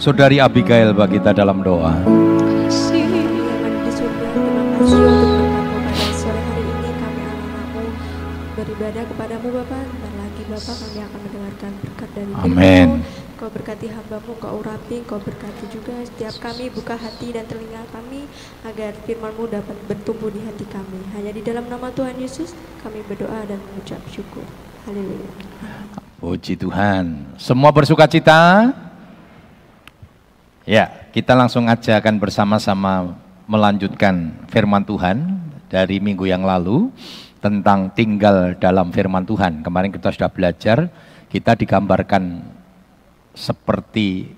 Saudari Abigail bagi kita dalam doa. beribadah kepadamu dan lagi kami akan mendengarkan berkat dari Amin. Kau berkati hambamu, kau urapi, kau berkati juga setiap kami buka hati dan telinga kami agar firman-Mu dapat bertumbuh di hati kami. Hanya di dalam nama Tuhan Yesus kami berdoa dan mengucap syukur. Haleluya. Puji Tuhan. Semua bersuka cita? Ya, kita langsung aja akan bersama-sama melanjutkan firman Tuhan dari minggu yang lalu tentang tinggal dalam firman Tuhan. Kemarin kita sudah belajar, kita digambarkan seperti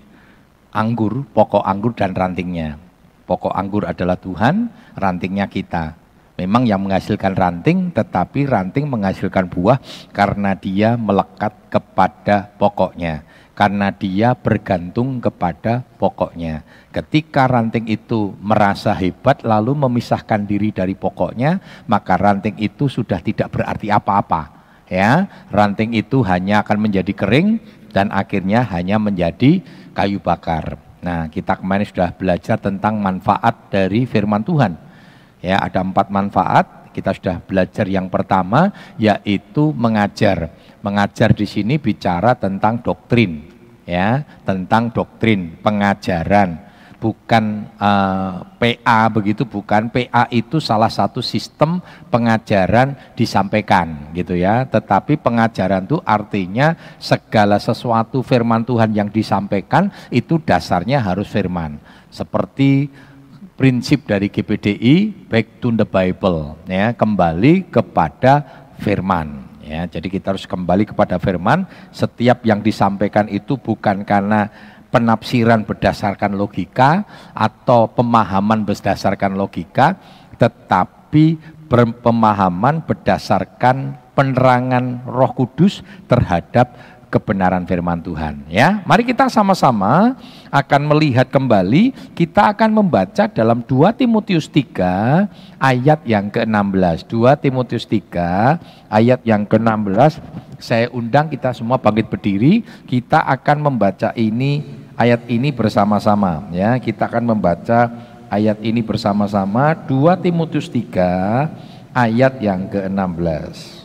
anggur, pokok anggur dan rantingnya. Pokok anggur adalah Tuhan, rantingnya kita. Memang yang menghasilkan ranting, tetapi ranting menghasilkan buah karena dia melekat kepada pokoknya. Karena dia bergantung kepada pokoknya. Ketika ranting itu merasa hebat lalu memisahkan diri dari pokoknya, maka ranting itu sudah tidak berarti apa-apa. Ya, ranting itu hanya akan menjadi kering dan akhirnya hanya menjadi kayu bakar. Nah, kita kemarin sudah belajar tentang manfaat dari firman Tuhan. Ya, ada empat manfaat. Kita sudah belajar yang pertama yaitu mengajar. Mengajar di sini bicara tentang doktrin, ya, tentang doktrin, pengajaran. Bukan eh, PA begitu, bukan PA itu salah satu sistem pengajaran disampaikan gitu ya. Tetapi pengajaran itu artinya segala sesuatu firman Tuhan yang disampaikan itu dasarnya harus firman. Seperti prinsip dari GPDI back to the Bible ya kembali kepada firman ya jadi kita harus kembali kepada firman setiap yang disampaikan itu bukan karena penafsiran berdasarkan logika atau pemahaman berdasarkan logika tetapi pemahaman berdasarkan penerangan Roh Kudus terhadap kebenaran firman Tuhan ya. Mari kita sama-sama akan melihat kembali kita akan membaca dalam 2 Timotius 3 ayat yang ke-16. 2 Timotius 3 ayat yang ke-16 saya undang kita semua bangkit berdiri, kita akan membaca ini ayat ini bersama-sama ya. Kita akan membaca ayat ini bersama-sama 2 Timotius 3 ayat yang ke-16.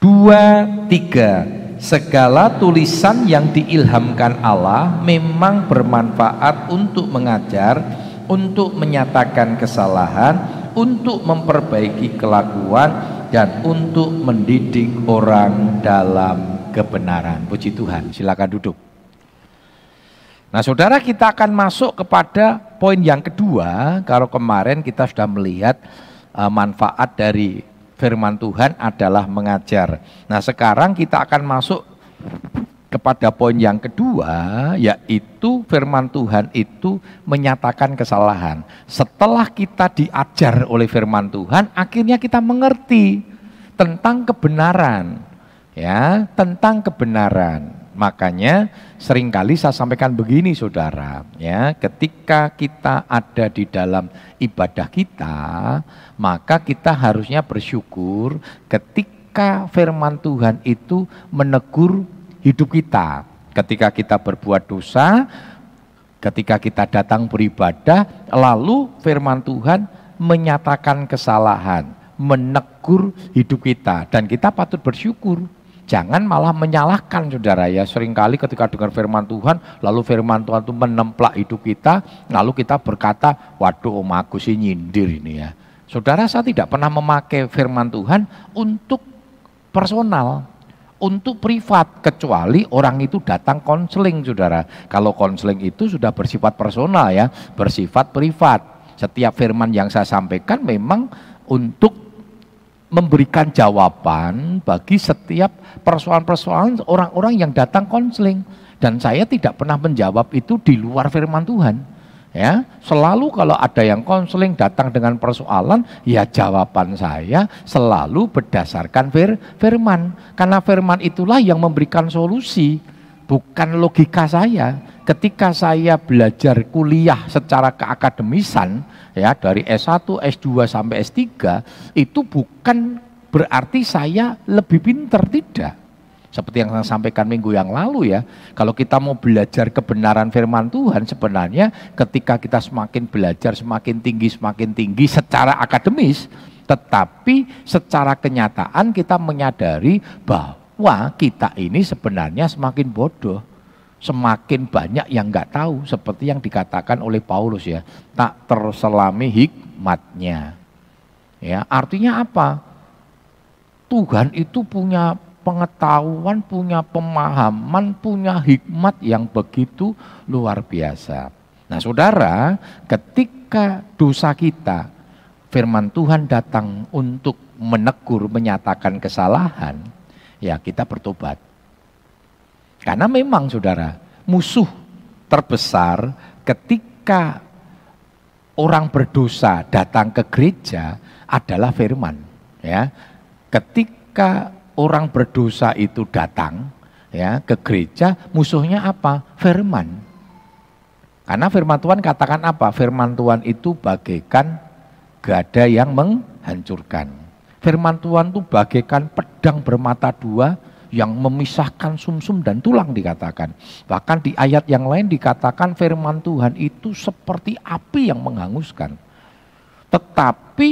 Dua, tiga. Segala tulisan yang diilhamkan Allah memang bermanfaat untuk mengajar, untuk menyatakan kesalahan, untuk memperbaiki kelakuan, dan untuk mendidik orang dalam kebenaran. Puji Tuhan. Silakan duduk. Nah, saudara, kita akan masuk kepada poin yang kedua. Kalau kemarin kita sudah melihat uh, manfaat dari firman Tuhan adalah mengajar. Nah, sekarang kita akan masuk kepada poin yang kedua, yaitu firman Tuhan itu menyatakan kesalahan. Setelah kita diajar oleh firman Tuhan, akhirnya kita mengerti tentang kebenaran. Ya, tentang kebenaran. Makanya sering kali saya sampaikan begini saudara, ya, ketika kita ada di dalam ibadah kita, maka kita harusnya bersyukur ketika firman Tuhan itu menegur hidup kita. Ketika kita berbuat dosa, ketika kita datang beribadah, lalu firman Tuhan menyatakan kesalahan, menegur hidup kita. Dan kita patut bersyukur Jangan malah menyalahkan saudara ya. Seringkali ketika dengar firman Tuhan, lalu firman Tuhan itu menemplak hidup kita, lalu kita berkata, waduh om aku sih nyindir ini ya. Saudara saya tidak pernah memakai firman Tuhan untuk personal, untuk privat, kecuali orang itu datang konseling saudara. Kalau konseling itu sudah bersifat personal ya, bersifat privat. Setiap firman yang saya sampaikan memang untuk memberikan jawaban bagi setiap persoalan-persoalan orang-orang yang datang konseling. Dan saya tidak pernah menjawab itu di luar firman Tuhan. Ya selalu kalau ada yang konseling datang dengan persoalan ya jawaban saya selalu berdasarkan fir firman. Karena firman itulah yang memberikan solusi bukan logika saya ketika saya belajar kuliah secara keakademisan ya dari S1, S2 sampai S3 itu bukan berarti saya lebih pinter tidak. Seperti yang saya sampaikan minggu yang lalu ya, kalau kita mau belajar kebenaran firman Tuhan sebenarnya ketika kita semakin belajar semakin tinggi semakin tinggi secara akademis, tetapi secara kenyataan kita menyadari bahwa kita ini sebenarnya semakin bodoh. Semakin banyak yang nggak tahu seperti yang dikatakan oleh Paulus ya, tak terselami hikmatnya. Ya, artinya apa? Tuhan itu punya pengetahuan, punya pemahaman, punya hikmat yang begitu luar biasa. Nah, Saudara, ketika dosa kita firman Tuhan datang untuk menegur, menyatakan kesalahan, ya kita bertobat. Karena memang saudara, musuh terbesar ketika orang berdosa datang ke gereja adalah firman. Ya, ketika orang berdosa itu datang ya ke gereja, musuhnya apa? Firman. Karena firman Tuhan katakan apa? Firman Tuhan itu bagaikan gada yang menghancurkan. Firman Tuhan itu bagaikan pedang bermata dua yang memisahkan sumsum -sum dan tulang dikatakan. Bahkan di ayat yang lain dikatakan firman Tuhan itu seperti api yang menghanguskan. Tetapi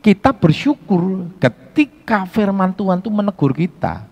kita bersyukur ketika firman Tuhan itu menegur kita.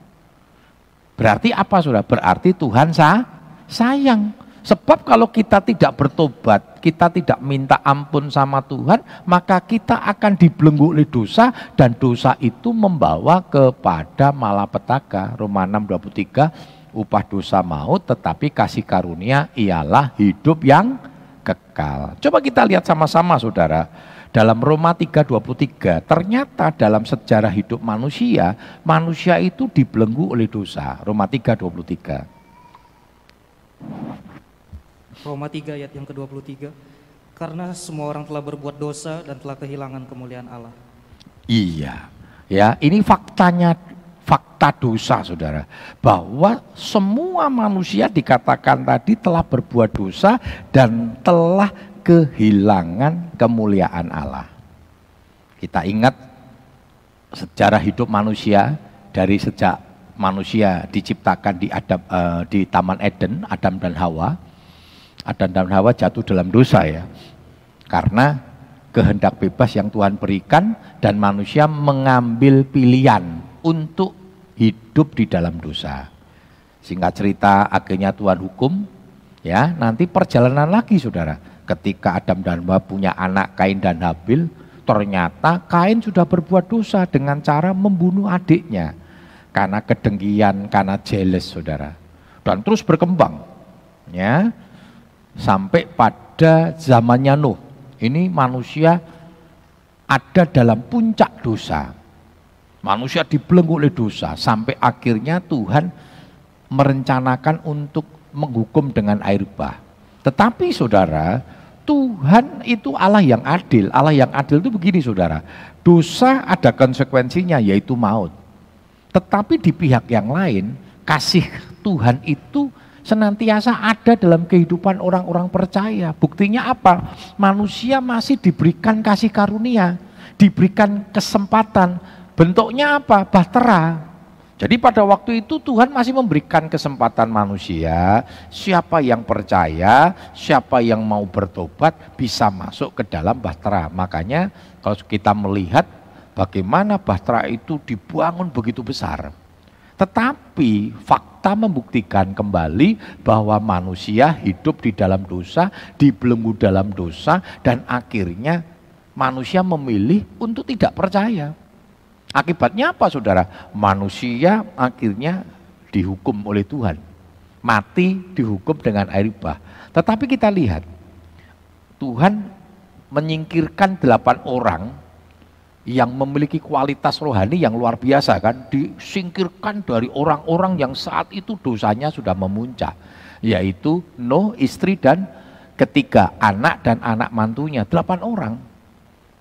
Berarti apa sudah? Berarti Tuhan sah, sayang. Sebab kalau kita tidak bertobat, kita tidak minta ampun sama Tuhan, maka kita akan dibelenggu oleh dosa dan dosa itu membawa kepada malapetaka. Roma 6:23 upah dosa maut tetapi kasih karunia ialah hidup yang kekal. Coba kita lihat sama-sama Saudara. Dalam Roma 3:23, ternyata dalam sejarah hidup manusia, manusia itu dibelenggu oleh dosa. Roma 3:23. Roma 3 ayat yang ke-23. Karena semua orang telah berbuat dosa dan telah kehilangan kemuliaan Allah. Iya. Ya, ini faktanya fakta dosa Saudara. Bahwa semua manusia dikatakan tadi telah berbuat dosa dan telah kehilangan kemuliaan Allah. Kita ingat sejarah hidup manusia dari sejak manusia diciptakan di Adam, uh, di Taman Eden, Adam dan Hawa Adam dan Hawa jatuh dalam dosa ya. Karena kehendak bebas yang Tuhan berikan dan manusia mengambil pilihan untuk hidup di dalam dosa. Singkat cerita akhirnya Tuhan hukum ya, nanti perjalanan lagi Saudara. Ketika Adam dan Hawa punya anak Kain dan Habil, ternyata Kain sudah berbuat dosa dengan cara membunuh adiknya karena kedengkian, karena jealous Saudara. Dan terus berkembang. Ya, sampai pada zamannya Nuh. Ini manusia ada dalam puncak dosa. Manusia dibelenggu oleh dosa sampai akhirnya Tuhan merencanakan untuk menghukum dengan air bah. Tetapi saudara, Tuhan itu Allah yang adil. Allah yang adil itu begini saudara, dosa ada konsekuensinya yaitu maut. Tetapi di pihak yang lain, kasih Tuhan itu senantiasa ada dalam kehidupan orang-orang percaya. Buktinya apa? Manusia masih diberikan kasih karunia, diberikan kesempatan. Bentuknya apa? Bahtera. Jadi pada waktu itu Tuhan masih memberikan kesempatan manusia, siapa yang percaya, siapa yang mau bertobat bisa masuk ke dalam bahtera. Makanya kalau kita melihat bagaimana bahtera itu dibangun begitu besar. Tetapi fakta membuktikan kembali bahwa manusia hidup di dalam dosa, dibelenggu dalam dosa, dan akhirnya manusia memilih untuk tidak percaya. Akibatnya apa saudara? Manusia akhirnya dihukum oleh Tuhan. Mati dihukum dengan air bah. Tetapi kita lihat, Tuhan menyingkirkan delapan orang yang memiliki kualitas rohani yang luar biasa kan disingkirkan dari orang-orang yang saat itu dosanya sudah memuncak yaitu Nuh istri dan ketiga anak dan anak mantunya delapan orang.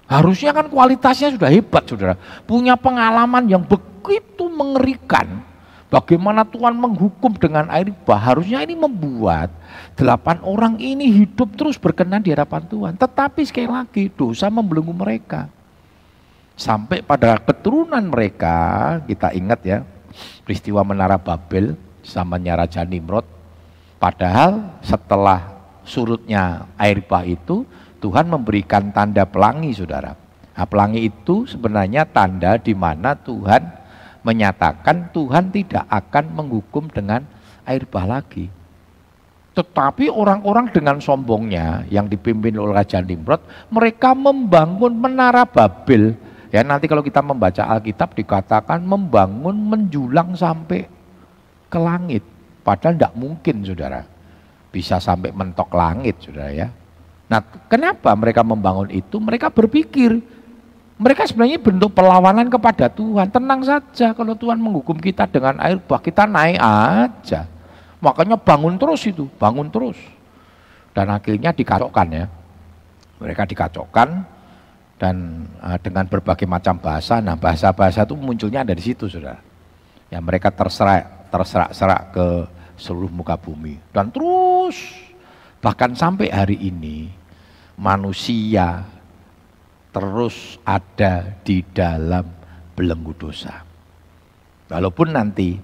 Harusnya kan kualitasnya sudah hebat saudara. Punya pengalaman yang begitu mengerikan bagaimana Tuhan menghukum dengan air bah harusnya ini membuat delapan orang ini hidup terus berkenan di hadapan Tuhan. Tetapi sekali lagi dosa membelenggu mereka Sampai pada keturunan mereka, kita ingat ya, peristiwa Menara Babel zamannya Raja Nimrod. Padahal setelah surutnya air bah itu, Tuhan memberikan tanda pelangi, saudara. Nah, pelangi itu sebenarnya tanda di mana Tuhan menyatakan Tuhan tidak akan menghukum dengan air bah lagi. Tetapi orang-orang dengan sombongnya yang dipimpin oleh Raja Nimrod, mereka membangun menara Babel. Ya nanti kalau kita membaca Alkitab dikatakan membangun menjulang sampai ke langit. Padahal tidak mungkin saudara. Bisa sampai mentok langit saudara ya. Nah kenapa mereka membangun itu? Mereka berpikir, mereka sebenarnya bentuk perlawanan kepada Tuhan. Tenang saja kalau Tuhan menghukum kita dengan air bah, kita naik aja. Makanya bangun terus itu, bangun terus. Dan akhirnya dikacokkan ya. Mereka dikacokkan dan uh, dengan berbagai macam bahasa. Nah bahasa-bahasa itu munculnya dari situ sudah. Ya mereka terserak, terserak-serak ke seluruh muka bumi. Dan terus bahkan sampai hari ini manusia terus ada di dalam belenggu dosa. Walaupun nanti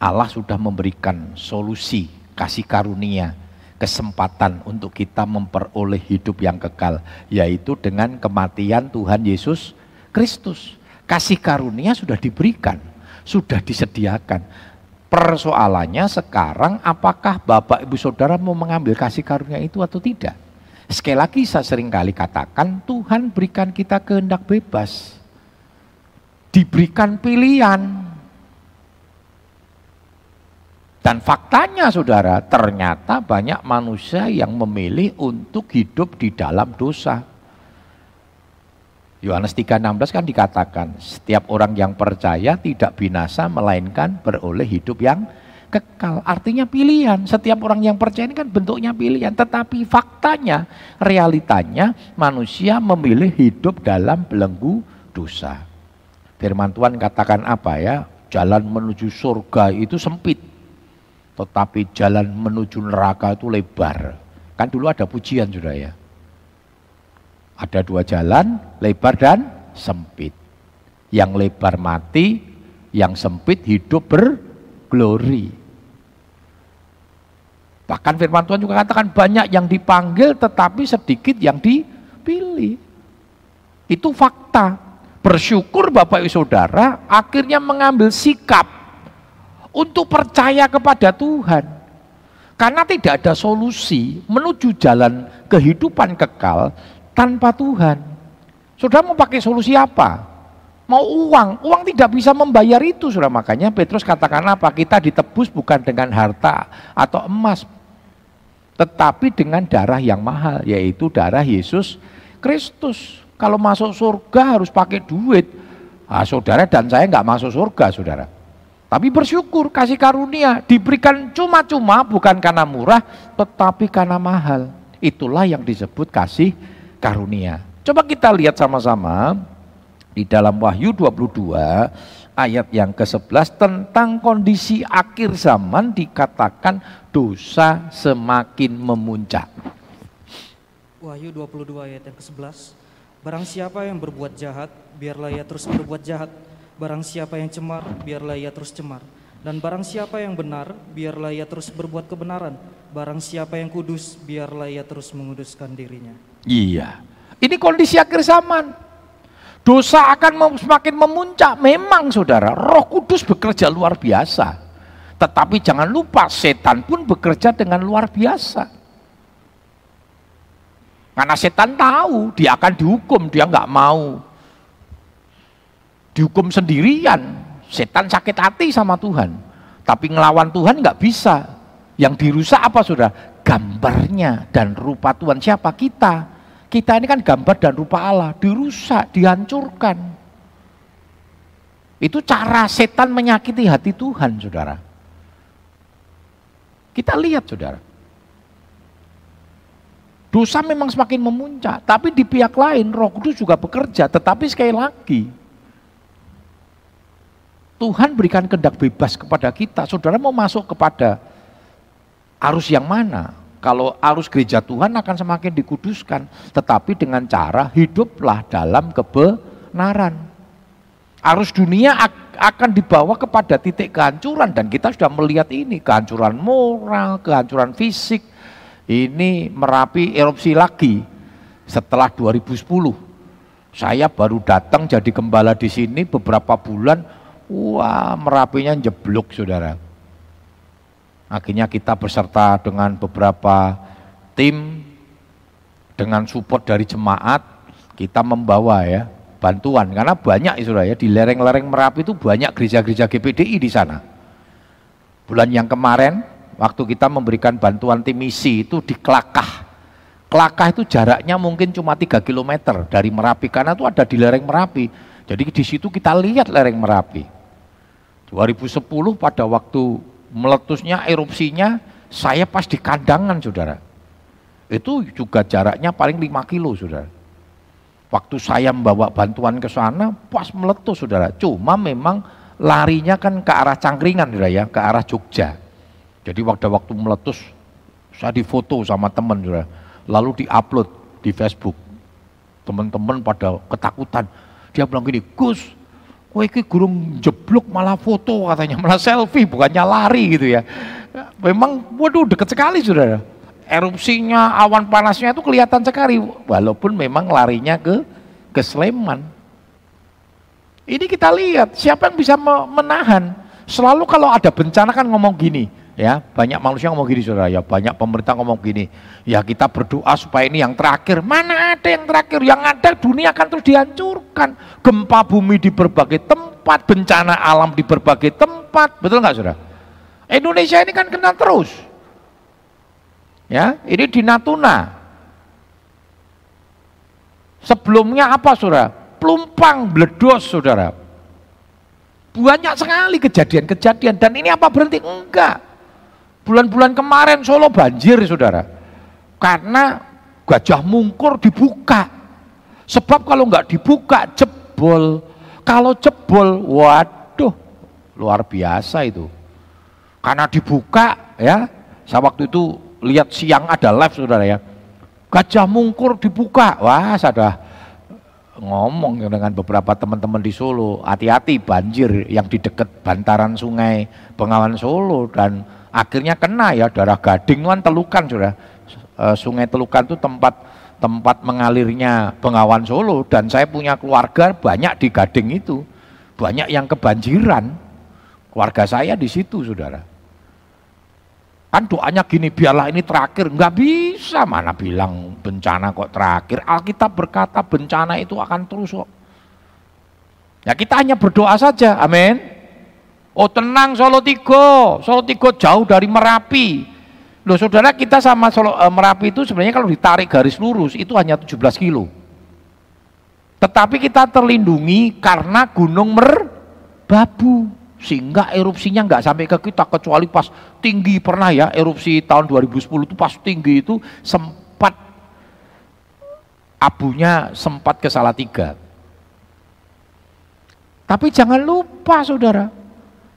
Allah sudah memberikan solusi, kasih karunia, kesempatan untuk kita memperoleh hidup yang kekal, yaitu dengan kematian Tuhan Yesus Kristus. Kasih karunia sudah diberikan, sudah disediakan. Persoalannya sekarang apakah Bapak Ibu Saudara mau mengambil kasih karunia itu atau tidak? Sekali lagi saya sering kali katakan Tuhan berikan kita kehendak bebas. Diberikan pilihan, dan faktanya saudara, ternyata banyak manusia yang memilih untuk hidup di dalam dosa. Yohanes 3:16 kan dikatakan, setiap orang yang percaya tidak binasa melainkan beroleh hidup yang kekal. Artinya pilihan. Setiap orang yang percaya ini kan bentuknya pilihan, tetapi faktanya, realitanya manusia memilih hidup dalam belenggu dosa. Firman Tuhan katakan apa ya? Jalan menuju surga itu sempit tetapi jalan menuju neraka itu lebar. Kan dulu ada pujian sudah ya. Ada dua jalan, lebar dan sempit. Yang lebar mati, yang sempit hidup berglori. Bahkan firman Tuhan juga katakan banyak yang dipanggil tetapi sedikit yang dipilih. Itu fakta. Bersyukur Bapak Ibu Saudara akhirnya mengambil sikap untuk percaya kepada Tuhan. Karena tidak ada solusi menuju jalan kehidupan kekal tanpa Tuhan. Sudah mau pakai solusi apa? Mau uang, uang tidak bisa membayar itu sudah makanya Petrus katakan apa? Kita ditebus bukan dengan harta atau emas, tetapi dengan darah yang mahal, yaitu darah Yesus Kristus. Kalau masuk surga harus pakai duit. Nah, saudara dan saya nggak masuk surga, saudara. Tapi bersyukur kasih karunia diberikan cuma-cuma bukan karena murah tetapi karena mahal. Itulah yang disebut kasih karunia. Coba kita lihat sama-sama di dalam Wahyu 22 ayat yang ke-11 tentang kondisi akhir zaman dikatakan dosa semakin memuncak. Wahyu 22 ayat yang ke-11 Barang siapa yang berbuat jahat, biarlah ia terus berbuat jahat Barang siapa yang cemar, biarlah ia terus cemar. Dan barang siapa yang benar, biarlah ia terus berbuat kebenaran. Barang siapa yang kudus, biarlah ia terus menguduskan dirinya. Iya. Ini kondisi akhir zaman. Dosa akan semakin memuncak. Memang saudara, roh kudus bekerja luar biasa. Tetapi jangan lupa, setan pun bekerja dengan luar biasa. Karena setan tahu dia akan dihukum, dia nggak mau dihukum sendirian. Setan sakit hati sama Tuhan. Tapi ngelawan Tuhan nggak bisa. Yang dirusak apa sudah? Gambarnya dan rupa Tuhan. Siapa? Kita. Kita ini kan gambar dan rupa Allah. Dirusak, dihancurkan. Itu cara setan menyakiti hati Tuhan, saudara. Kita lihat, saudara. Dosa memang semakin memuncak, tapi di pihak lain Roh Kudus juga bekerja. Tetapi sekali lagi, Tuhan berikan kehendak bebas kepada kita. Saudara mau masuk kepada arus yang mana? Kalau arus gereja Tuhan akan semakin dikuduskan, tetapi dengan cara hiduplah dalam kebenaran. Arus dunia akan dibawa kepada titik kehancuran dan kita sudah melihat ini kehancuran moral, kehancuran fisik. Ini Merapi erupsi lagi setelah 2010. Saya baru datang jadi gembala di sini beberapa bulan, wah Merapinya jeblok saudara. Akhirnya kita beserta dengan beberapa tim, dengan support dari jemaat, kita membawa ya bantuan karena banyak ya saudara ya di lereng-lereng Merapi itu banyak gereja-gereja GPDI di sana. Bulan yang kemarin waktu kita memberikan bantuan tim misi itu di Kelakah. Kelakah itu jaraknya mungkin cuma 3 km dari Merapi karena itu ada di lereng Merapi. Jadi di situ kita lihat lereng Merapi. 2010 pada waktu meletusnya erupsinya saya pas di kandangan saudara. Itu juga jaraknya paling 5 kilo saudara Waktu saya membawa bantuan ke sana, pas meletus saudara. Cuma memang larinya kan ke arah Cangkringan saudara ya, ke arah Jogja. Jadi waktu waktu meletus, saya difoto sama teman saudara. Lalu diupload di Facebook. Teman-teman pada ketakutan. Dia bilang gini, Gus, Wah ini gurung jeblok malah foto katanya, malah selfie bukannya lari gitu ya. Memang waduh deket sekali saudara erupsinya, awan panasnya itu kelihatan sekali, walaupun memang larinya ke ke Sleman. Ini kita lihat siapa yang bisa menahan. Selalu kalau ada bencana kan ngomong gini, ya banyak manusia ngomong gini saudara, ya banyak pemerintah ngomong gini, ya kita berdoa supaya ini yang terakhir. Mana ada yang terakhir? Yang ada dunia akan terus dihancurkan. Gempa bumi di berbagai tempat, bencana alam di berbagai tempat, betul nggak saudara? Indonesia ini kan kena terus. Ya, ini di Natuna. Sebelumnya apa saudara? Pelumpang, bledos saudara. Banyak sekali kejadian-kejadian dan ini apa berhenti? Enggak. Bulan-bulan kemarin Solo banjir saudara. Karena gajah mungkur dibuka. Sebab kalau enggak dibuka jebol. Kalau jebol, waduh, luar biasa itu. Karena dibuka ya, saya waktu itu lihat siang ada live saudara ya. Gajah mungkur dibuka. Wah, sudah ngomong dengan beberapa teman-teman di Solo, hati-hati banjir yang di dekat bantaran sungai Bengawan Solo dan akhirnya kena ya darah gading kan telukan sudah. E, sungai Telukan itu tempat tempat mengalirnya Bengawan Solo dan saya punya keluarga banyak di Gading itu. Banyak yang kebanjiran. Keluarga saya di situ, Saudara. Kan doanya gini, biarlah ini terakhir. Enggak bisa, mana bilang bencana kok terakhir. Alkitab berkata bencana itu akan terus kok. Ya kita hanya berdoa saja, amin. Oh tenang Solo Tigo, Solo Tigo jauh dari Merapi. Loh saudara kita sama Solo, eh, Merapi itu sebenarnya kalau ditarik garis lurus itu hanya 17 kilo. Tetapi kita terlindungi karena Gunung Merbabu sehingga erupsinya nggak sampai ke kita kecuali pas tinggi pernah ya erupsi tahun 2010 itu pas tinggi itu sempat abunya sempat ke tiga. Tapi jangan lupa saudara,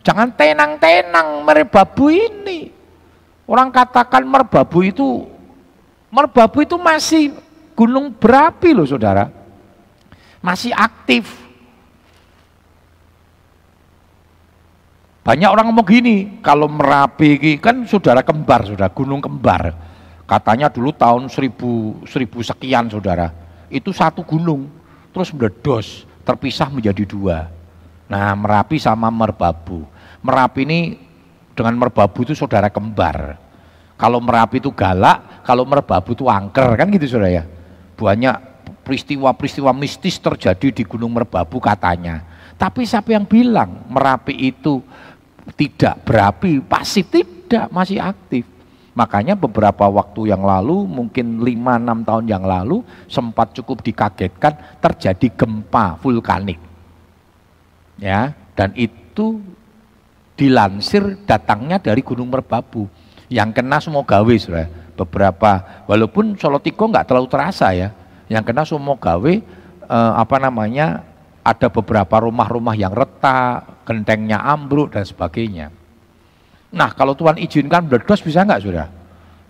jangan tenang-tenang merbabu ini. Orang katakan merbabu itu, merbabu itu masih gunung berapi loh saudara. Masih aktif, Banyak orang ngomong gini, kalau Merapi ini kan saudara kembar, saudara gunung kembar. Katanya dulu tahun seribu, seribu sekian saudara, itu satu gunung, terus meledos, terpisah menjadi dua. Nah Merapi sama Merbabu. Merapi ini dengan Merbabu itu saudara kembar. Kalau Merapi itu galak, kalau Merbabu itu angker, kan gitu saudara ya. Banyak peristiwa-peristiwa mistis terjadi di Gunung Merbabu katanya. Tapi siapa yang bilang Merapi itu tidak berapi, pasif tidak, masih aktif. Makanya beberapa waktu yang lalu, mungkin 5-6 tahun yang lalu, sempat cukup dikagetkan terjadi gempa vulkanik. Ya, dan itu dilansir datangnya dari Gunung Merbabu. Yang kena semua gawe, sudah. Beberapa, walaupun Solo Tiko nggak terlalu terasa ya, yang kena semua gawe, eh, apa namanya, ada beberapa rumah-rumah yang retak, gentengnya ambruk dan sebagainya. Nah kalau Tuhan izinkan meledos bisa enggak sudah?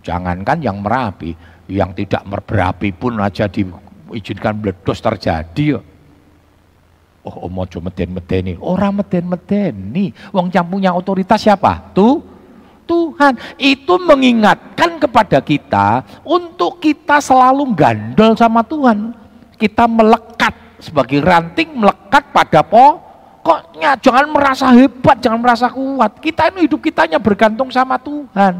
Jangankan yang merapi, yang tidak berapi pun aja diizinkan meledos terjadi. Oh, mau ojo meden-medeni. Orang meden-medeni. Wong yang punya otoritas siapa? Tuh Tuhan. Itu mengingatkan kepada kita untuk kita selalu gandol sama Tuhan. Kita melekat sebagai ranting melekat pada pokoknya. Jangan merasa hebat, jangan merasa kuat. Kita ini hidup kitanya bergantung sama Tuhan.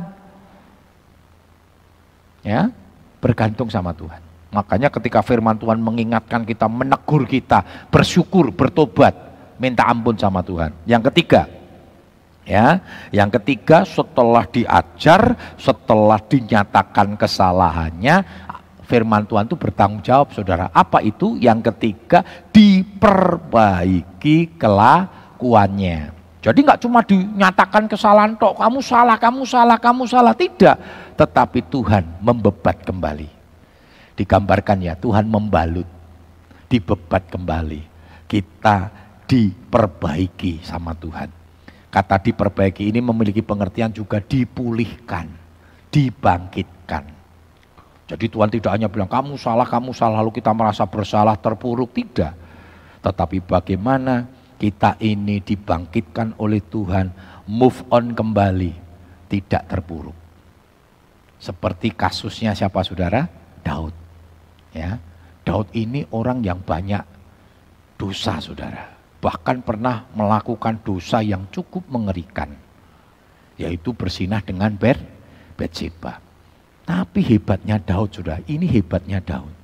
Ya, bergantung sama Tuhan. Makanya ketika firman Tuhan mengingatkan kita, menegur kita, bersyukur, bertobat, minta ampun sama Tuhan. Yang ketiga, ya, yang ketiga setelah diajar, setelah dinyatakan kesalahannya, firman Tuhan itu bertanggung jawab saudara. Apa itu? Yang ketiga, diperbaiki kelakuannya. Jadi nggak cuma dinyatakan kesalahan tok, kamu salah, kamu salah, kamu salah. Tidak. Tetapi Tuhan membebat kembali digambarkan ya Tuhan membalut, dibebat kembali. Kita diperbaiki sama Tuhan. Kata diperbaiki ini memiliki pengertian juga dipulihkan, dibangkitkan. Jadi Tuhan tidak hanya bilang kamu salah, kamu salah, lalu kita merasa bersalah, terpuruk, tidak. Tetapi bagaimana kita ini dibangkitkan oleh Tuhan, move on kembali, tidak terpuruk. Seperti kasusnya siapa saudara? Daud. Ya, Daud ini orang yang banyak dosa, saudara. Bahkan pernah melakukan dosa yang cukup mengerikan, yaitu bersinah dengan Ber Betseba. Tapi hebatnya Daud, saudara, ini hebatnya Daud.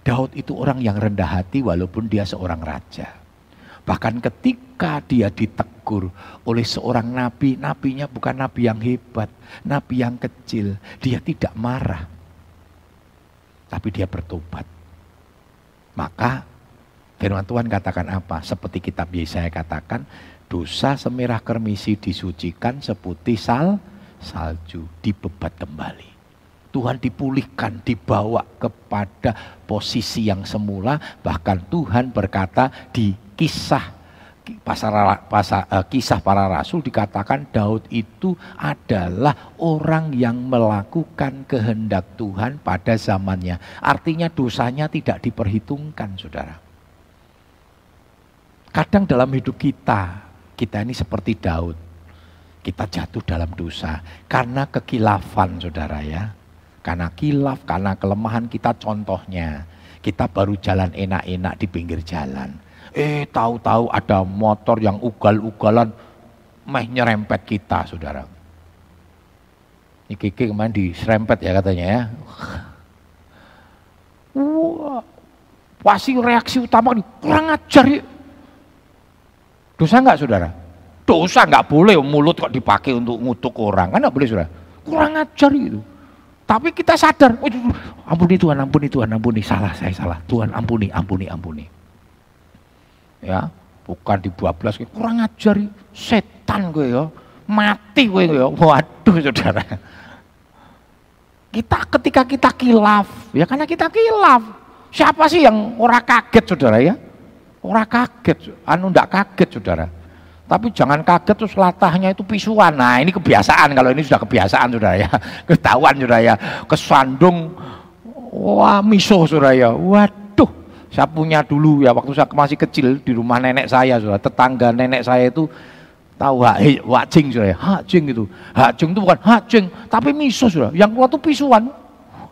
Daud itu orang yang rendah hati walaupun dia seorang raja. Bahkan ketika dia ditegur oleh seorang nabi, nabinya bukan nabi yang hebat, nabi yang kecil, dia tidak marah tapi dia bertobat. Maka firman Tuhan katakan apa? Seperti kitab Yesaya katakan, dosa semerah kermisi disucikan seputih sal salju dibebat kembali. Tuhan dipulihkan, dibawa kepada posisi yang semula, bahkan Tuhan berkata di kisah pasar, pasar, uh, kisah para rasul dikatakan Daud itu adalah orang yang melakukan kehendak Tuhan pada zamannya. Artinya dosanya tidak diperhitungkan, saudara. Kadang dalam hidup kita, kita ini seperti Daud. Kita jatuh dalam dosa karena kekilafan, saudara ya. Karena kilaf, karena kelemahan kita contohnya. Kita baru jalan enak-enak di pinggir jalan Eh tahu-tahu ada motor yang ugal-ugalan meh nyerempet kita saudara. Ini Kiki kemarin diserempet ya katanya ya. Wah, pasti reaksi utama nih, kurang ajar ya. Dosa enggak saudara? Dosa enggak boleh mulut kok dipakai untuk ngutuk orang, kan enggak boleh saudara. Kurang ajar itu. Tapi kita sadar, ampuni Tuhan, ampuni Tuhan, ampuni, salah saya salah. Tuhan ampuni, ampuni, ampuni ya bukan di belas kurang ajar setan gue ya. Mati gue ya. Waduh saudara. Kita ketika kita kilaf ya karena kita kilaf. Siapa sih yang ora kaget saudara ya? Ora kaget anu ndak kaget saudara. Tapi jangan kaget terus latahnya itu pisuan. Nah ini kebiasaan. Kalau ini sudah kebiasaan saudara ya. Ketahuan saudara ya. Kesandung wah miso saudara ya. Waduh saya punya dulu ya waktu saya masih kecil di rumah nenek saya, sudah tetangga nenek saya itu tahu hak wajing sudah ya, hajing itu. Hajing itu bukan hajing, tapi miso sudah. Yang keluar itu pisuan.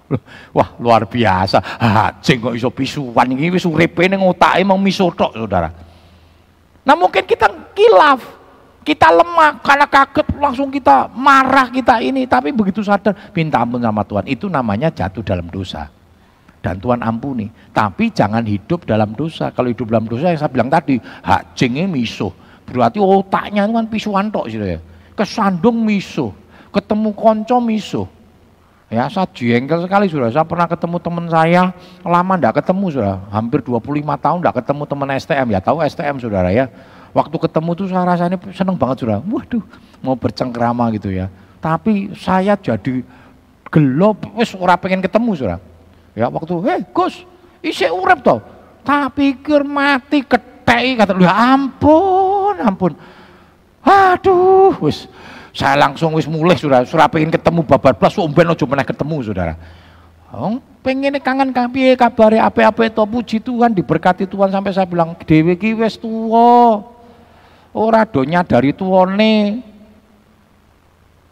Wah, luar biasa. Hajing kok iso pisuan ini wis uripe ning otake emang miso tok, Saudara. Nah, mungkin kita kilaf, kita lemah karena kaget langsung kita marah kita ini tapi begitu sadar minta ampun sama Tuhan itu namanya jatuh dalam dosa dan Tuhan ampuni. Tapi jangan hidup dalam dosa. Kalau hidup dalam dosa yang saya bilang tadi, hak jengnya misuh. Berarti otaknya itu kan pisuan tok sih ya. Kesandung misuh, ketemu konco misuh. Ya, saya jengkel sekali sudah. Saya pernah ketemu teman saya, lama ndak ketemu sudah. Hampir 25 tahun ndak ketemu teman STM. Ya tahu STM saudara ya. Waktu ketemu tuh saya rasanya seneng banget sudah. Waduh, mau bercengkrama gitu ya. Tapi saya jadi gelap, wes ora pengen ketemu sudah. Ya waktu, hei Gus, isi urep toh. Tak pikir mati ketei kata lu, ya ampun, ampun. Aduh, wis saya langsung wis mulai sudah, sudah pengen ketemu babar plus umben ojo meneh ketemu saudara. Oh, pengen kangen piye kabare ape-ape to puji Tuhan diberkati Tuhan sampai saya bilang dhewe ki wis tuwa. Ora do nyadari tuwane.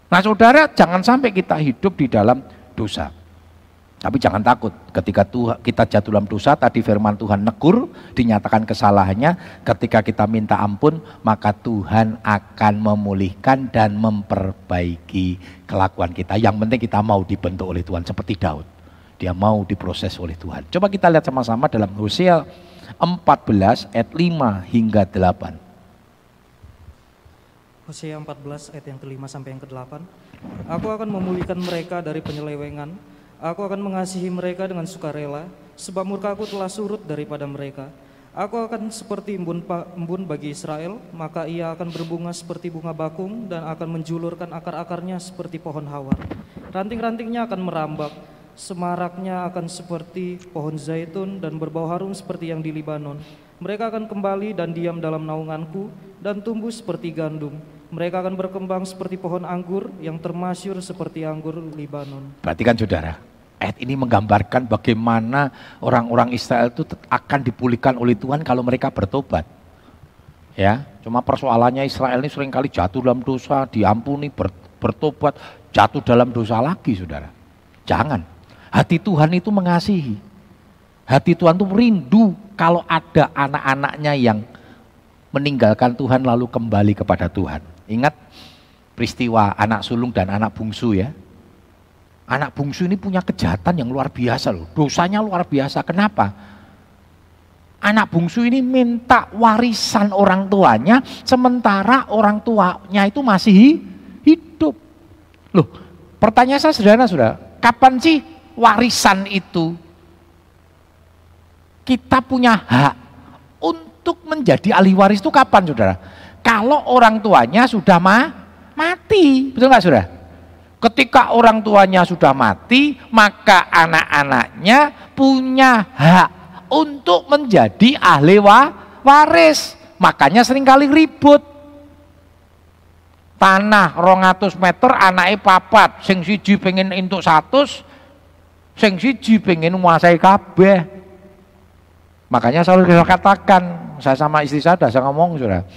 Nah, Saudara, jangan sampai kita hidup di dalam dosa. Tapi jangan takut, ketika Tuhan, kita jatuh dalam dosa, tadi firman Tuhan negur, dinyatakan kesalahannya, ketika kita minta ampun, maka Tuhan akan memulihkan dan memperbaiki kelakuan kita. Yang penting kita mau dibentuk oleh Tuhan, seperti Daud. Dia mau diproses oleh Tuhan. Coba kita lihat sama-sama dalam Hosea 14 ayat 5 hingga 8. Hosea 14 ayat yang kelima sampai yang ke-8. Aku akan memulihkan mereka dari penyelewengan, Aku akan mengasihi mereka dengan sukarela, sebab murkaku telah surut daripada mereka. Aku akan seperti embun, embun bagi Israel, maka ia akan berbunga seperti bunga bakung dan akan menjulurkan akar-akarnya seperti pohon hawar. Ranting-rantingnya akan merambak, semaraknya akan seperti pohon zaitun dan berbau harum seperti yang di Libanon. Mereka akan kembali dan diam dalam naunganku dan tumbuh seperti gandum. Mereka akan berkembang seperti pohon anggur yang termasyur seperti anggur Libanon. Perhatikan saudara, ayat ini menggambarkan bagaimana orang-orang Israel itu akan dipulihkan oleh Tuhan kalau mereka bertobat. Ya, cuma persoalannya Israel ini sering kali jatuh dalam dosa, diampuni, bertobat, jatuh dalam dosa lagi, saudara. Jangan. Hati Tuhan itu mengasihi. Hati Tuhan itu rindu kalau ada anak-anaknya yang meninggalkan Tuhan lalu kembali kepada Tuhan. Ingat peristiwa anak sulung dan anak bungsu ya. Anak bungsu ini punya kejahatan yang luar biasa loh. Dosanya luar biasa. Kenapa? Anak bungsu ini minta warisan orang tuanya, sementara orang tuanya itu masih hidup. Loh, pertanyaan saya sederhana sudah, kapan sih warisan itu kita punya hak untuk menjadi ahli waris itu kapan saudara? Kalau orang tuanya sudah ma mati. Betul nggak sudah? Ketika orang tuanya sudah mati, maka anak-anaknya punya hak untuk menjadi ahli wa waris. Makanya sering kali ribut. Tanah 200 meter anaknya papat, sing siji pengen untuk satu, sing siji pengen menguasai kabeh. Makanya selalu katakan, saya sama istri saya saya ngomong sudah,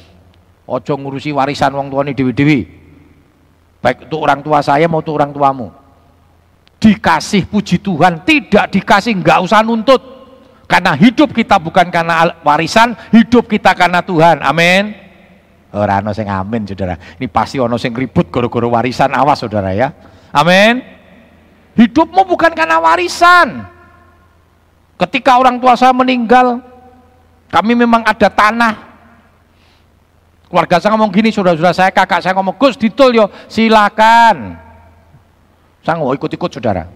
Ojo ngurusi warisan wong tuane dewi-dewi. Baik untuk orang tua saya maupun orang tuamu. Dikasih puji Tuhan, tidak dikasih nggak usah nuntut. Karena hidup kita bukan karena warisan, hidup kita karena Tuhan. Amin. Ora ana sing amin, Saudara. Ini pasti ono sing ribut gara-gara warisan, awas Saudara ya. Amin. Hidupmu bukan karena warisan. Ketika orang tua saya meninggal, kami memang ada tanah Keluarga saya ngomong gini, saudara-saudara saya, kakak saya ngomong, Gus ditul yo, silakan. Saya mau ikut-ikut saudara.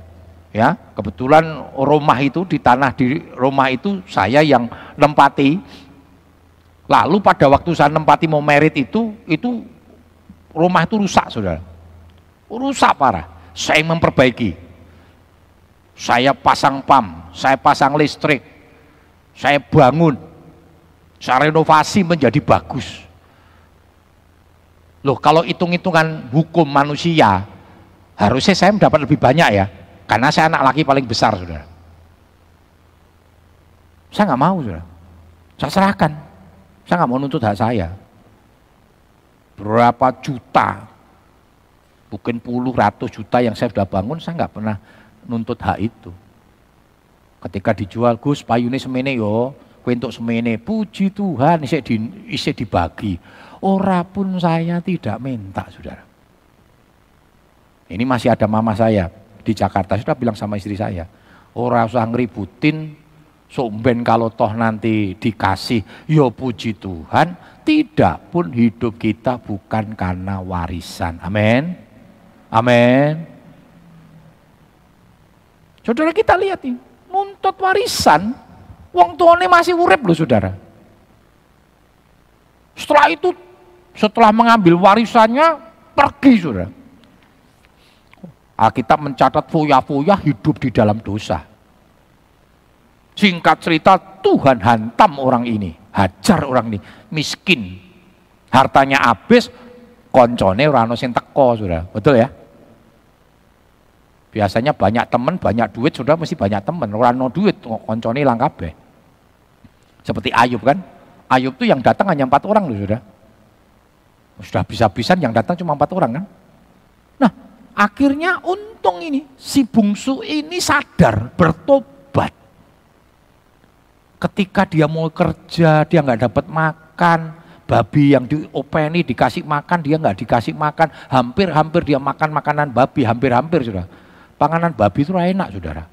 Ya, kebetulan rumah itu di tanah di rumah itu saya yang nempati. Lalu pada waktu saya nempati mau merit itu, itu rumah itu rusak saudara. Rusak parah. Saya memperbaiki. Saya pasang pam, saya pasang listrik, saya bangun, saya renovasi menjadi bagus Loh kalau hitung-hitungan hukum manusia, harusnya saya mendapat lebih banyak ya. Karena saya anak laki paling besar, saudara. Saya nggak mau, saudara. Saya serahkan. Saya nggak mau nuntut hak saya. Berapa juta, bukan puluh ratus juta yang saya sudah bangun, saya nggak pernah nuntut hak itu. Ketika dijual, Gus payune semene yo, kue untuk semene, puji Tuhan, isi, di, isi dibagi Ora pun saya tidak minta, saudara. Ini masih ada mama saya di Jakarta, sudah bilang sama istri saya, ora usah ngeributin, somben kalau toh nanti dikasih, ya puji Tuhan, tidak pun hidup kita bukan karena warisan. Amin. Amin. Saudara kita lihat nih, nuntut warisan, wong tuane masih urip loh saudara. Setelah itu setelah mengambil warisannya pergi sudah. Alkitab mencatat foya-foya hidup di dalam dosa. Singkat cerita Tuhan hantam orang ini, hajar orang ini, miskin. Hartanya habis, koncone orang sing teko sudah. Betul ya? Biasanya banyak teman, banyak duit, sudah mesti banyak teman. Orang no duit, konconi langkabe. Seperti Ayub kan. Ayub tuh yang datang hanya empat orang loh sudah. Sudah bisa-bisan yang datang cuma empat orang kan. Nah akhirnya untung ini, si bungsu ini sadar, bertobat. Ketika dia mau kerja, dia nggak dapat makan, babi yang diopeni dikasih makan, dia nggak dikasih makan, hampir-hampir dia makan makanan babi, hampir-hampir sudah. Panganan babi itu enak saudara.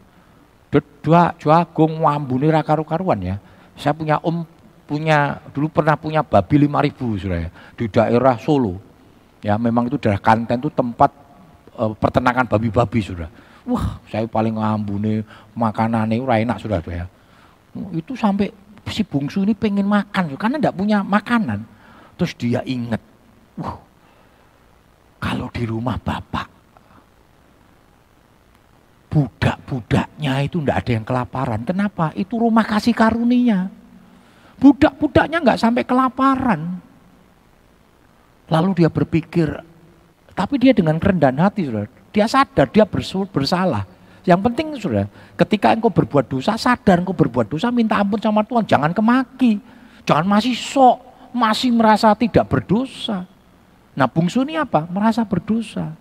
Dua jagung wambuni rakaru-karuan ya. Saya punya om punya dulu pernah punya babi 5000 sudah ya di daerah Solo. Ya memang itu daerah Kanten itu tempat e, peternakan babi-babi sudah. Wah, saya paling ngambune makanannya enak sudah ya. Itu sampai si bungsu ini pengen makan karena tidak punya makanan. Terus dia ingat, wah, kalau di rumah bapak, budak-budaknya itu tidak ada yang kelaparan. Kenapa? Itu rumah kasih karunia. Budak-budaknya nggak sampai kelaparan. Lalu dia berpikir, tapi dia dengan kerendahan hati, saudara. Dia sadar, dia bersalah. Yang penting sudah, ketika engkau berbuat dosa, sadar engkau berbuat dosa, minta ampun sama Tuhan. Jangan kemaki. Jangan masih sok, masih merasa tidak berdosa. Nah bungsu ini apa? Merasa berdosa.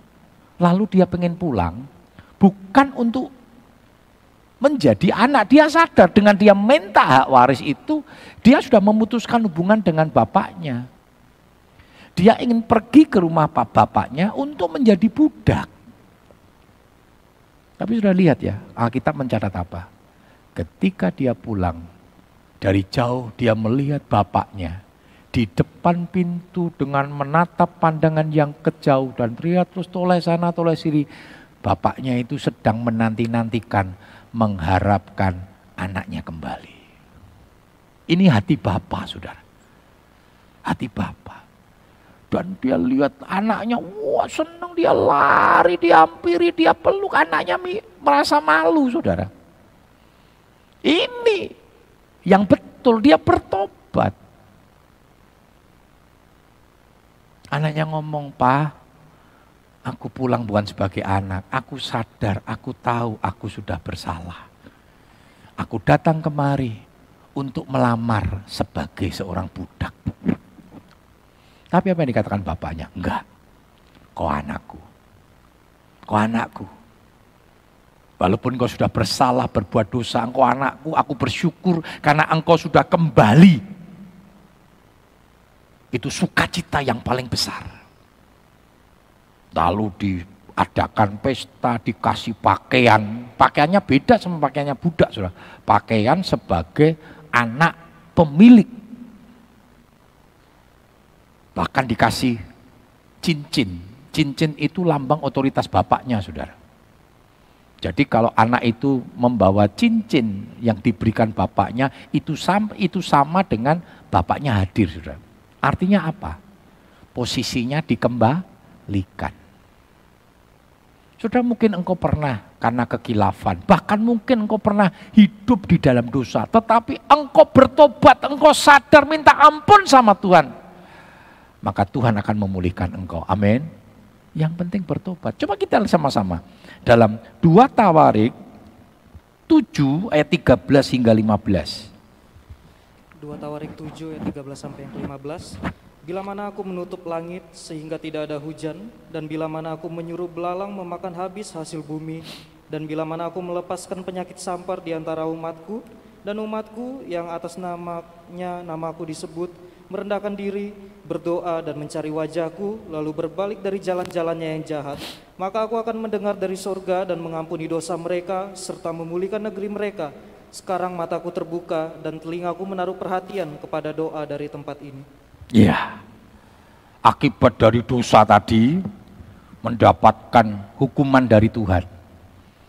Lalu dia pengen pulang, bukan untuk menjadi anak. Dia sadar dengan dia minta hak waris itu, dia sudah memutuskan hubungan dengan bapaknya. Dia ingin pergi ke rumah bapaknya untuk menjadi budak. Tapi sudah lihat ya, Alkitab mencatat apa? Ketika dia pulang, dari jauh dia melihat bapaknya di depan pintu dengan menatap pandangan yang kejauh dan teriak terus toleh sana toleh sini. Bapaknya itu sedang menanti-nantikan, mengharapkan anaknya kembali. Ini hati bapak, saudara. Hati bapak. Dan dia lihat anaknya, wah senang dia lari, dihampiri, dia peluk anaknya merasa malu saudara. Ini yang betul, dia bertobat. Anaknya ngomong, Pak, aku pulang bukan sebagai anak, aku sadar, aku tahu aku sudah bersalah. Aku datang kemari untuk melamar sebagai seorang budak. Tapi apa yang dikatakan bapaknya? Enggak. Kau anakku. Kau anakku. Walaupun engkau sudah bersalah, berbuat dosa, engkau anakku, aku bersyukur karena engkau sudah kembali. Itu sukacita yang paling besar. Lalu diadakan pesta, dikasih pakaian. Pakaiannya beda sama pakaiannya budak, sudah. Pakaian sebagai anak pemilik Bahkan dikasih cincin. Cincin itu lambang otoritas bapaknya, saudara. Jadi kalau anak itu membawa cincin yang diberikan bapaknya, itu sama, itu sama dengan bapaknya hadir, saudara. Artinya apa? Posisinya dikembalikan. Sudah mungkin engkau pernah karena kekilafan, bahkan mungkin engkau pernah hidup di dalam dosa, tetapi engkau bertobat, engkau sadar minta ampun sama Tuhan maka Tuhan akan memulihkan engkau. Amin. Yang penting bertobat. Coba kita sama-sama. Dalam dua Tawarik 7 ayat 13 hingga 15. Dua Tawarik 7 ayat 13 sampai yang 15. Bila mana aku menutup langit sehingga tidak ada hujan, dan bila mana aku menyuruh belalang memakan habis hasil bumi, dan bila mana aku melepaskan penyakit sampar di antara umatku, dan umatku yang atas namanya namaku disebut, merendahkan diri, berdoa dan mencari wajahku, lalu berbalik dari jalan-jalannya yang jahat, maka aku akan mendengar dari sorga dan mengampuni dosa mereka, serta memulihkan negeri mereka. Sekarang mataku terbuka dan telingaku menaruh perhatian kepada doa dari tempat ini. Iya, akibat dari dosa tadi mendapatkan hukuman dari Tuhan.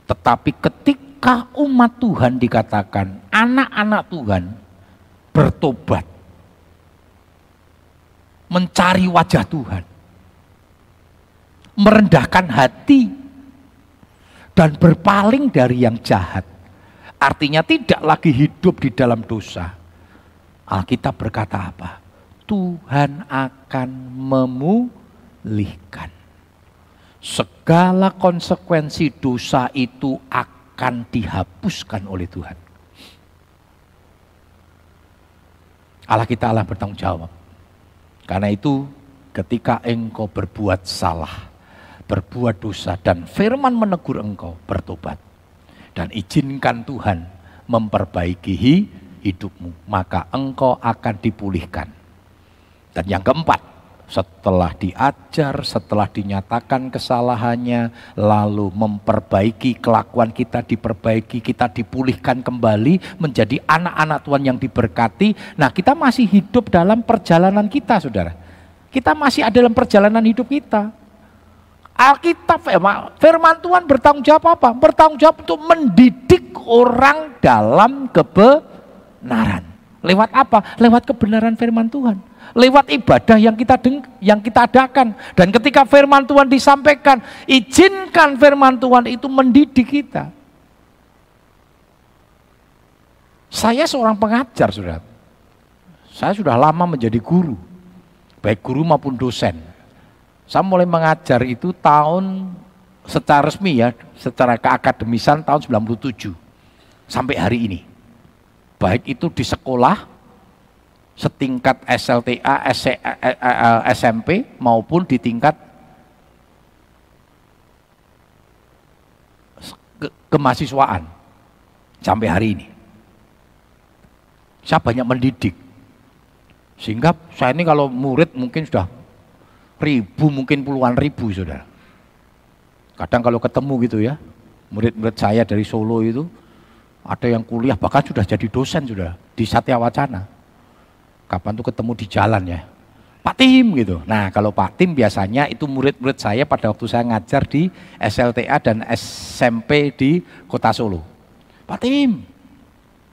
Tetapi ketika umat Tuhan dikatakan anak-anak Tuhan bertobat, mencari wajah Tuhan, merendahkan hati, dan berpaling dari yang jahat. Artinya tidak lagi hidup di dalam dosa. Alkitab berkata apa? Tuhan akan memulihkan. segala konsekuensi dosa itu akan dihapuskan oleh Tuhan. Allah kita Allah bertanggung jawab. Karena itu ketika engkau berbuat salah, berbuat dosa dan firman menegur engkau bertobat dan izinkan Tuhan memperbaiki hidupmu, maka engkau akan dipulihkan. Dan yang keempat, setelah diajar, setelah dinyatakan kesalahannya, lalu memperbaiki kelakuan kita, diperbaiki, kita dipulihkan kembali menjadi anak-anak Tuhan yang diberkati. Nah, kita masih hidup dalam perjalanan kita, saudara. Kita masih ada dalam perjalanan hidup kita. Alkitab, eh, firman Tuhan bertanggung jawab apa? Bertanggung jawab untuk mendidik orang dalam kebenaran. Lewat apa? Lewat kebenaran firman Tuhan lewat ibadah yang kita deng yang kita adakan. Dan ketika firman Tuhan disampaikan izinkan firman Tuhan itu mendidik kita. Saya seorang pengajar sudah. Saya sudah lama menjadi guru baik guru maupun dosen. Saya mulai mengajar itu tahun secara resmi ya secara keakademisan tahun 97 sampai hari ini. Baik itu di sekolah setingkat SLTA, SMP e, e, e, maupun di tingkat ke kemahasiswaan sampai hari ini. Saya banyak mendidik. Sehingga saya ini kalau murid mungkin sudah ribu, mungkin puluhan ribu sudah. Kadang kalau ketemu gitu ya, murid-murid saya dari Solo itu, ada yang kuliah bahkan sudah jadi dosen sudah di Satya Wacana kapan tuh ketemu di jalan ya. Pak Tim gitu. Nah kalau Pak Tim biasanya itu murid-murid saya pada waktu saya ngajar di SLTA dan SMP di Kota Solo. Pak Tim,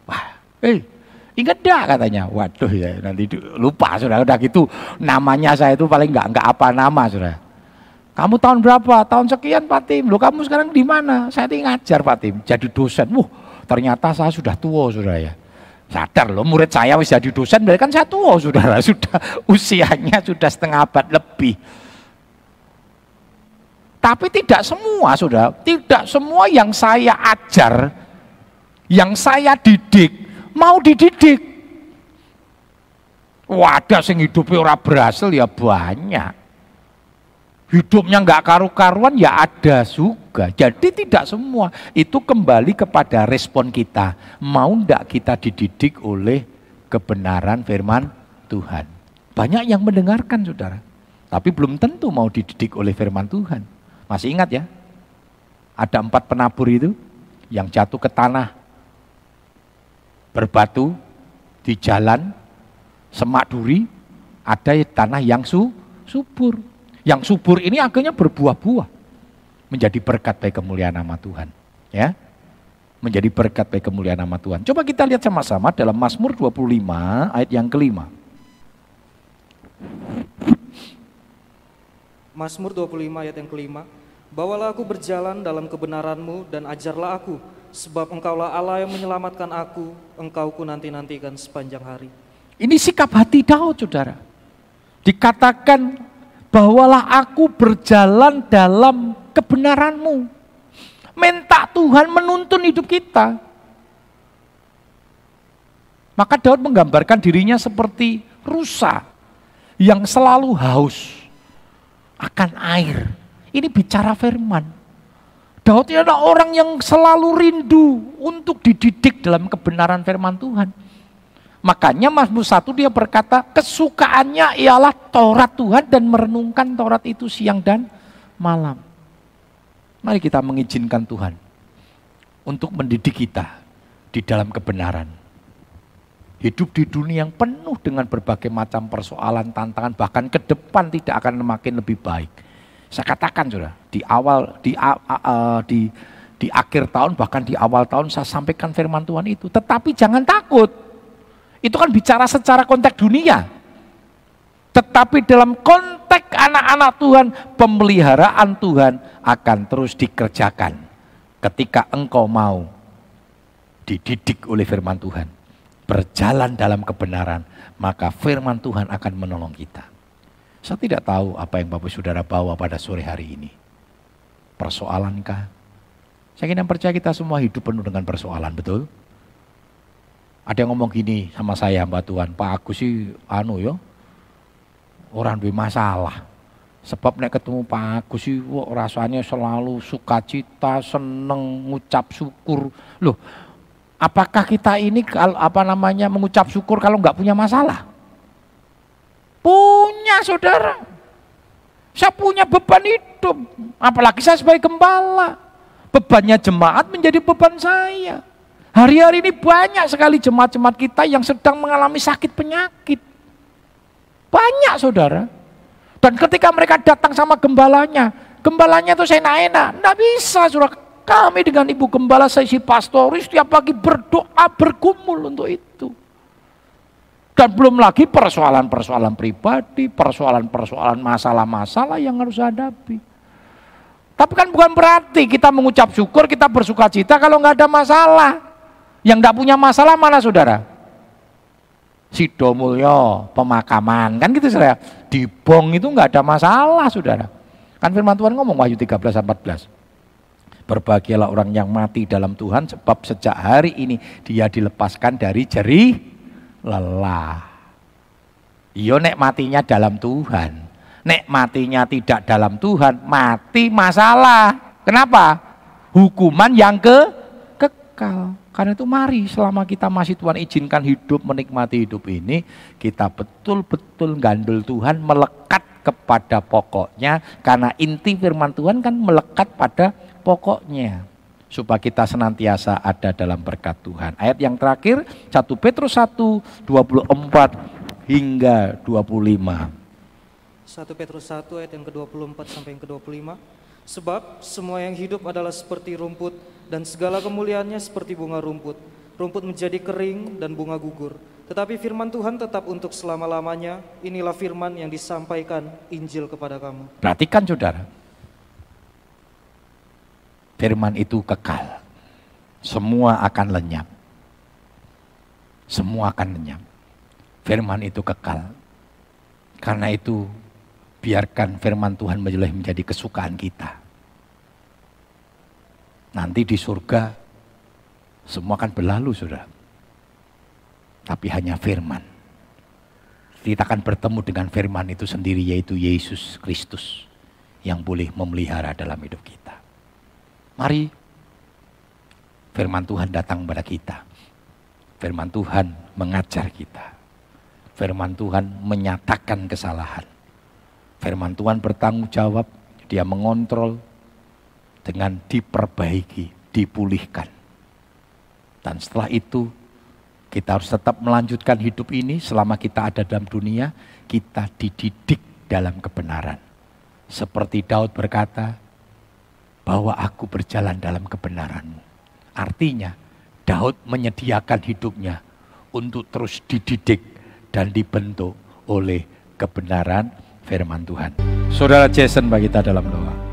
wah, eh ingat dah katanya. Waduh ya nanti lupa sudah udah gitu namanya saya itu paling nggak nggak apa nama sudah. Kamu tahun berapa? Tahun sekian Pak Tim. Lo kamu sekarang di mana? Saya ngajar Pak Tim, jadi dosen. Wuh, ternyata saya sudah tua sudah ya. Sadar loh, murid saya wis jadi dosen, berarti kan saya tua saudara, sudah usianya sudah setengah abad lebih. Tapi tidak semua saudara, tidak semua yang saya ajar, yang saya didik, mau dididik. Wadah sing hidupnya orang berhasil ya banyak hidupnya nggak karu-karuan ya ada juga. Jadi tidak semua itu kembali kepada respon kita. Mau ndak kita dididik oleh kebenaran firman Tuhan. Banyak yang mendengarkan saudara. Tapi belum tentu mau dididik oleh firman Tuhan. Masih ingat ya? Ada empat penabur itu yang jatuh ke tanah berbatu di jalan semak duri ada tanah yang su, subur yang subur ini akhirnya berbuah-buah. Menjadi berkat bagi kemuliaan nama Tuhan. Ya, menjadi berkat bagi kemuliaan nama Tuhan. Coba kita lihat sama-sama dalam Mazmur 25 ayat yang kelima. Mazmur 25 ayat yang kelima. Bawalah aku berjalan dalam kebenaranmu dan ajarlah aku, sebab engkaulah Allah yang menyelamatkan aku, engkau ku nanti-nantikan sepanjang hari. Ini sikap hati Daud, saudara. Dikatakan bawalah aku berjalan dalam kebenaranmu. Minta Tuhan menuntun hidup kita. Maka Daud menggambarkan dirinya seperti rusa yang selalu haus akan air. Ini bicara firman. Daud adalah orang yang selalu rindu untuk dididik dalam kebenaran firman Tuhan. Makanya Mazmur 1 dia berkata kesukaannya ialah Taurat Tuhan dan merenungkan Taurat itu siang dan malam. Mari kita mengizinkan Tuhan untuk mendidik kita di dalam kebenaran. Hidup di dunia yang penuh dengan berbagai macam persoalan, tantangan, bahkan ke depan tidak akan semakin lebih baik. Saya katakan sudah di awal di uh, di di akhir tahun bahkan di awal tahun saya sampaikan firman Tuhan itu. Tetapi jangan takut. Itu kan bicara secara konteks dunia. Tetapi dalam konteks anak-anak Tuhan, pemeliharaan Tuhan akan terus dikerjakan. Ketika engkau mau dididik oleh firman Tuhan, berjalan dalam kebenaran, maka firman Tuhan akan menolong kita. Saya tidak tahu apa yang Bapak Saudara bawa pada sore hari ini. Persoalankah? Saya ingin percaya kita semua hidup penuh dengan persoalan, betul? Ada yang ngomong gini sama saya, Mbak Tuhan, Pak Agus sih anu yo, orang masalah. Sebab nek ketemu Pak Agus sih rasanya selalu sukacita, seneng, ngucap syukur. Loh, apakah kita ini apa namanya mengucap syukur kalau nggak punya masalah? Punya saudara. Saya punya beban hidup. Apalagi saya sebagai gembala. Bebannya jemaat menjadi beban saya. Hari-hari ini banyak sekali jemaat-jemaat kita yang sedang mengalami sakit penyakit. Banyak saudara. Dan ketika mereka datang sama gembalanya, gembalanya itu saya enak, enggak bisa saudara. Kami dengan ibu gembala saya si pastoris setiap pagi berdoa bergumul untuk itu. Dan belum lagi persoalan-persoalan pribadi, persoalan-persoalan masalah-masalah yang harus hadapi. Tapi kan bukan berarti kita mengucap syukur, kita bersuka cita kalau nggak ada masalah. Yang tidak punya masalah mana saudara? Sido Mulyo, pemakaman, kan gitu saudara. Di Bong itu nggak ada masalah saudara. Kan firman Tuhan ngomong Wahyu 13 14. Berbahagialah orang yang mati dalam Tuhan sebab sejak hari ini dia dilepaskan dari jerih lelah. Iyo nek matinya dalam Tuhan. Nek matinya tidak dalam Tuhan, mati masalah. Kenapa? Hukuman yang ke kekal. Karena itu mari selama kita masih Tuhan izinkan hidup, menikmati hidup ini, kita betul-betul gandul Tuhan, melekat kepada pokoknya. Karena inti firman Tuhan kan melekat pada pokoknya. Supaya kita senantiasa ada dalam berkat Tuhan. Ayat yang terakhir, 1 Petrus 1, 24 hingga 25. 1 Petrus 1 ayat yang ke-24 sampai yang ke-25. Sebab semua yang hidup adalah seperti rumput dan segala kemuliaannya seperti bunga rumput. Rumput menjadi kering dan bunga gugur. Tetapi firman Tuhan tetap untuk selama-lamanya. Inilah firman yang disampaikan Injil kepada kamu. Perhatikan saudara. Firman itu kekal. Semua akan lenyap. Semua akan lenyap. Firman itu kekal. Karena itu biarkan firman Tuhan menjadi kesukaan kita. Nanti di surga semua akan berlalu, Saudara. Tapi hanya firman. Kita akan bertemu dengan firman itu sendiri yaitu Yesus Kristus yang boleh memelihara dalam hidup kita. Mari firman Tuhan datang kepada kita. Firman Tuhan mengajar kita. Firman Tuhan menyatakan kesalahan. Firman Tuhan bertanggung jawab, dia mengontrol, dengan diperbaiki, dipulihkan. Dan setelah itu kita harus tetap melanjutkan hidup ini selama kita ada dalam dunia, kita dididik dalam kebenaran. Seperti Daud berkata, bahwa aku berjalan dalam kebenaranmu. Artinya, Daud menyediakan hidupnya untuk terus dididik dan dibentuk oleh kebenaran firman Tuhan. Saudara Jason bagi kita dalam doa.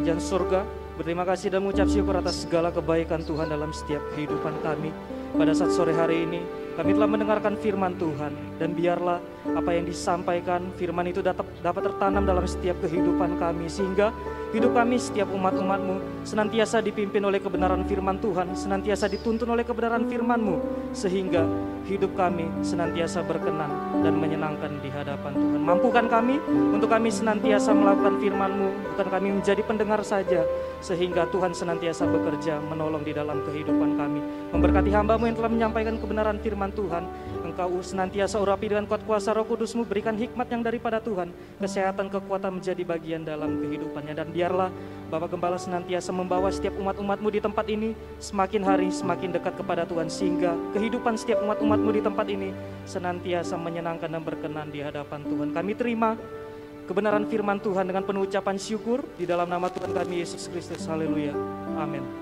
Kerajaan surga, berterima kasih dan mengucap syukur atas segala kebaikan Tuhan dalam setiap kehidupan kami. Pada saat sore hari ini, kami telah mendengarkan firman Tuhan dan biarlah apa yang disampaikan firman itu dapat, dapat tertanam dalam setiap kehidupan kami sehingga hidup kami setiap umat-umatmu senantiasa dipimpin oleh kebenaran firman Tuhan, senantiasa dituntun oleh kebenaran firman-Mu sehingga hidup kami senantiasa berkenan dan menyenangkan di hadapan Tuhan. Mampukan kami untuk kami senantiasa melakukan firman-Mu, bukan kami menjadi pendengar saja, sehingga Tuhan senantiasa bekerja menolong di dalam kehidupan kami. Memberkati hamba-Mu yang telah menyampaikan kebenaran firman Tuhan, Engkau senantiasa urapi dengan kuat kuasa roh kudusmu, berikan hikmat yang daripada Tuhan, kesehatan, kekuatan menjadi bagian dalam kehidupannya. Dan biarlah Bapak Gembala senantiasa membawa setiap umat-umatmu di tempat ini semakin hari semakin dekat kepada Tuhan. Sehingga kehidupan setiap umat-umatmu di tempat ini senantiasa menyenangkan dan berkenan di hadapan Tuhan. Kami terima kebenaran firman Tuhan dengan penuh ucapan syukur di dalam nama Tuhan kami Yesus Kristus. Haleluya. Amin.